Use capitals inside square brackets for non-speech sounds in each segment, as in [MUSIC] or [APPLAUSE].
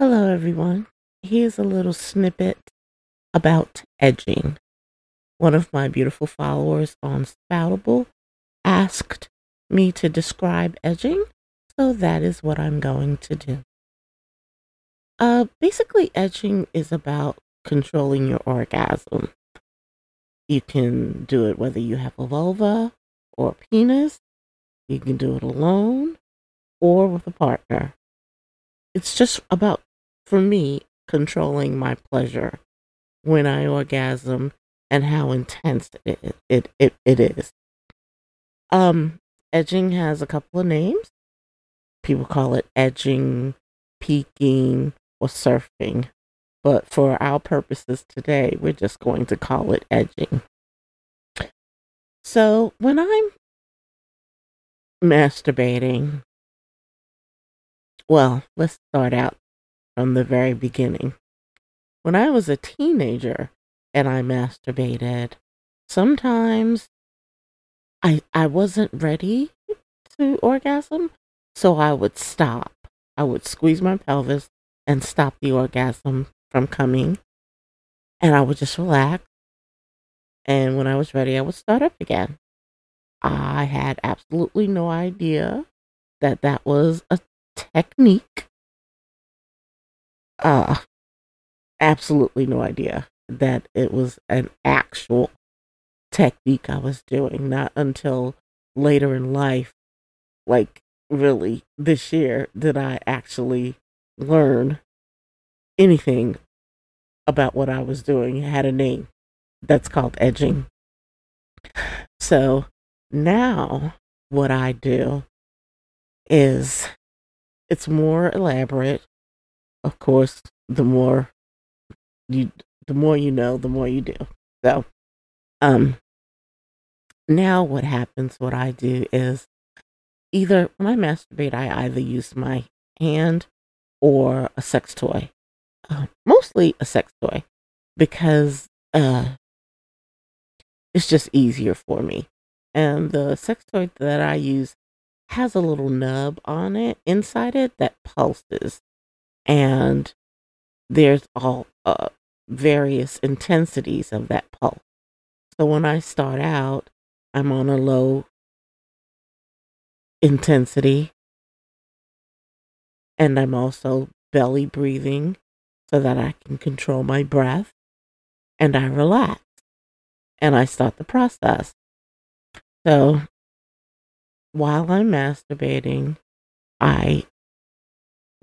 Hello, everyone. Here's a little snippet about edging. One of my beautiful followers on Spoutible asked me to describe edging, so that is what I'm going to do. Uh, basically, edging is about controlling your orgasm. You can do it whether you have a vulva or a penis. You can do it alone or with a partner. It's just about, for me, controlling my pleasure when I orgasm and how intense it it it, it is. Um, edging has a couple of names. People call it edging, peaking, or surfing. But for our purposes today, we're just going to call it edging. So when I'm masturbating, well, let's start out from the very beginning. When I was a teenager and I masturbated, sometimes I I wasn't ready to orgasm, so I would stop. I would squeeze my pelvis and stop the orgasm from coming. And I would just relax. And when I was ready, I would start up again. I had absolutely no idea that that was a technique. Uh, absolutely no idea that it was an actual technique I was doing, not until later in life, like really this year, did I actually learn anything about what I was doing. It had a name that's called edging. So now what I do is it's more elaborate. Of course, the more you the more you know, the more you do. So um now what happens what I do is either when I masturbate I either use my hand or a sex toy. Uh, mostly a sex toy because uh it's just easier for me. And the sex toy that I use has a little nub on it inside it that pulses and there's all uh, various intensities of that pulse. So when I start out, I'm on a low intensity and I'm also belly breathing so that I can control my breath and I relax and I start the process. So while I'm masturbating, I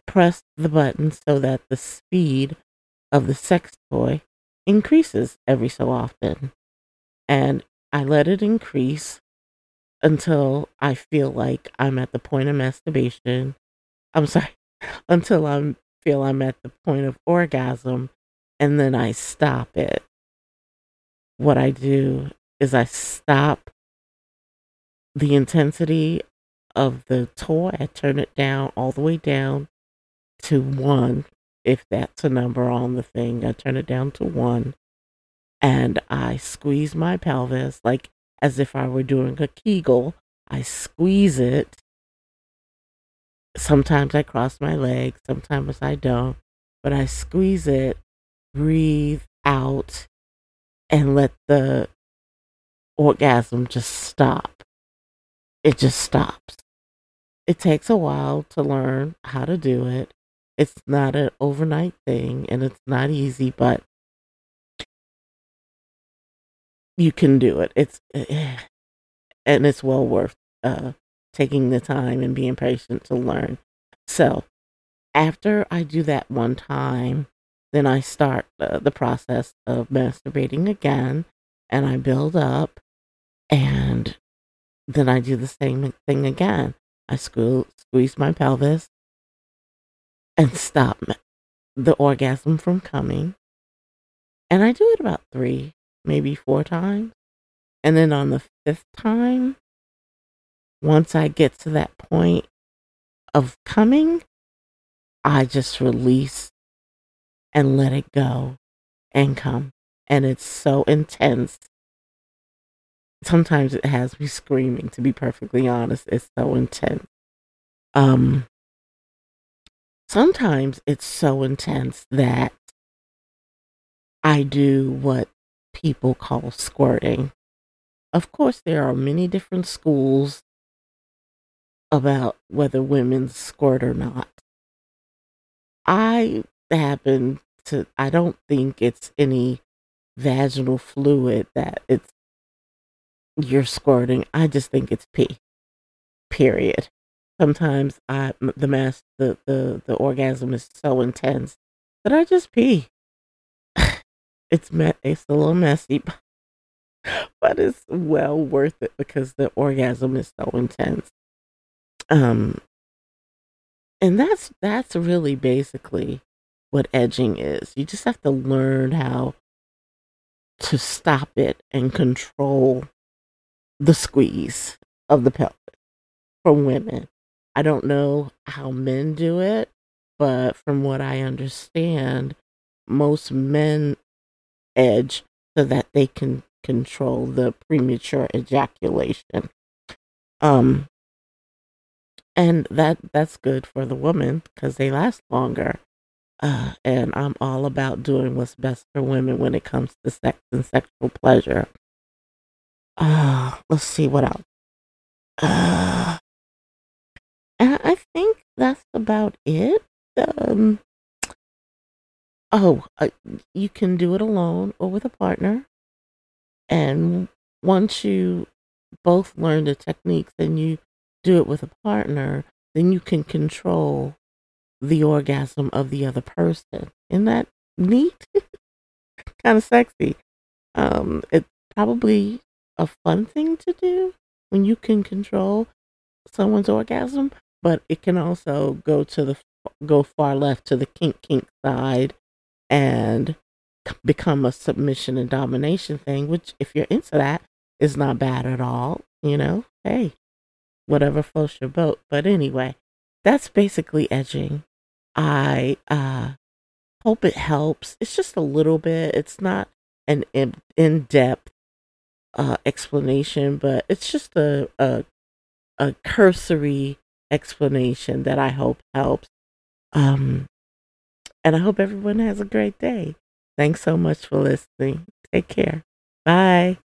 press the button so that the speed of the sex toy increases every so often. And I let it increase until I feel like I'm at the point of masturbation. I'm sorry, [LAUGHS] until I feel I'm at the point of orgasm, and then I stop it. What I do is I stop the intensity of the toy. I turn it down all the way down to one, if that's a number on the thing. I turn it down to one and I squeeze my pelvis like as if I were doing a Kegel. I squeeze it. Sometimes I cross my legs, sometimes I don't, but I squeeze it, breathe out, and let the orgasm just stop. It just stops. It takes a while to learn how to do it. It's not an overnight thing and it's not easy, but you can do it. It's and it's well worth uh, taking the time and being patient to learn. So, after I do that one time, then I start uh, the process of masturbating again, and I build up, and then I do the same thing again. I squeeze, squeeze my pelvis and stop the orgasm from coming. And I do it about three, maybe four times. And then on the fifth time, once I get to that point of coming, I just release and let it go and come. And it's so intense. Sometimes it has me screaming, to be perfectly honest. It's so intense. Um, sometimes it's so intense that I do what people call squirting. Of course, there are many different schools about whether women squirt or not. I happen to, I don't think it's any vaginal fluid that it's you're squirting. I just think it's pee. Period. Sometimes I the mass the the the orgasm is so intense that I just pee. [SIGHS] it's me- it's a little messy, [LAUGHS] but it's well worth it because the orgasm is so intense. Um, and that's that's really basically what edging is. You just have to learn how to stop it and control the squeeze of the pelvis for women. I don't know how men do it, but from what I understand, most men edge so that they can control the premature ejaculation. Um and that that's good for the woman because they last longer. Uh, and I'm all about doing what's best for women when it comes to sex and sexual pleasure. Uh, let's see what else. Uh, I think that's about it. Um, oh, uh, you can do it alone or with a partner. And once you both learn the techniques and you do it with a partner, then you can control the orgasm of the other person. Isn't that neat? [LAUGHS] kind of sexy. Um, it's probably a fun thing to do when you can control someone's orgasm, but it can also go to the go far left to the kink kink side and become a submission and domination thing, which if you're into that is not bad at all, you know. Hey, whatever floats your boat. But anyway, that's basically edging. I uh hope it helps. It's just a little bit. It's not an in depth uh, explanation, but it's just a, a a cursory explanation that I hope helps. Um, and I hope everyone has a great day. Thanks so much for listening. Take care. Bye.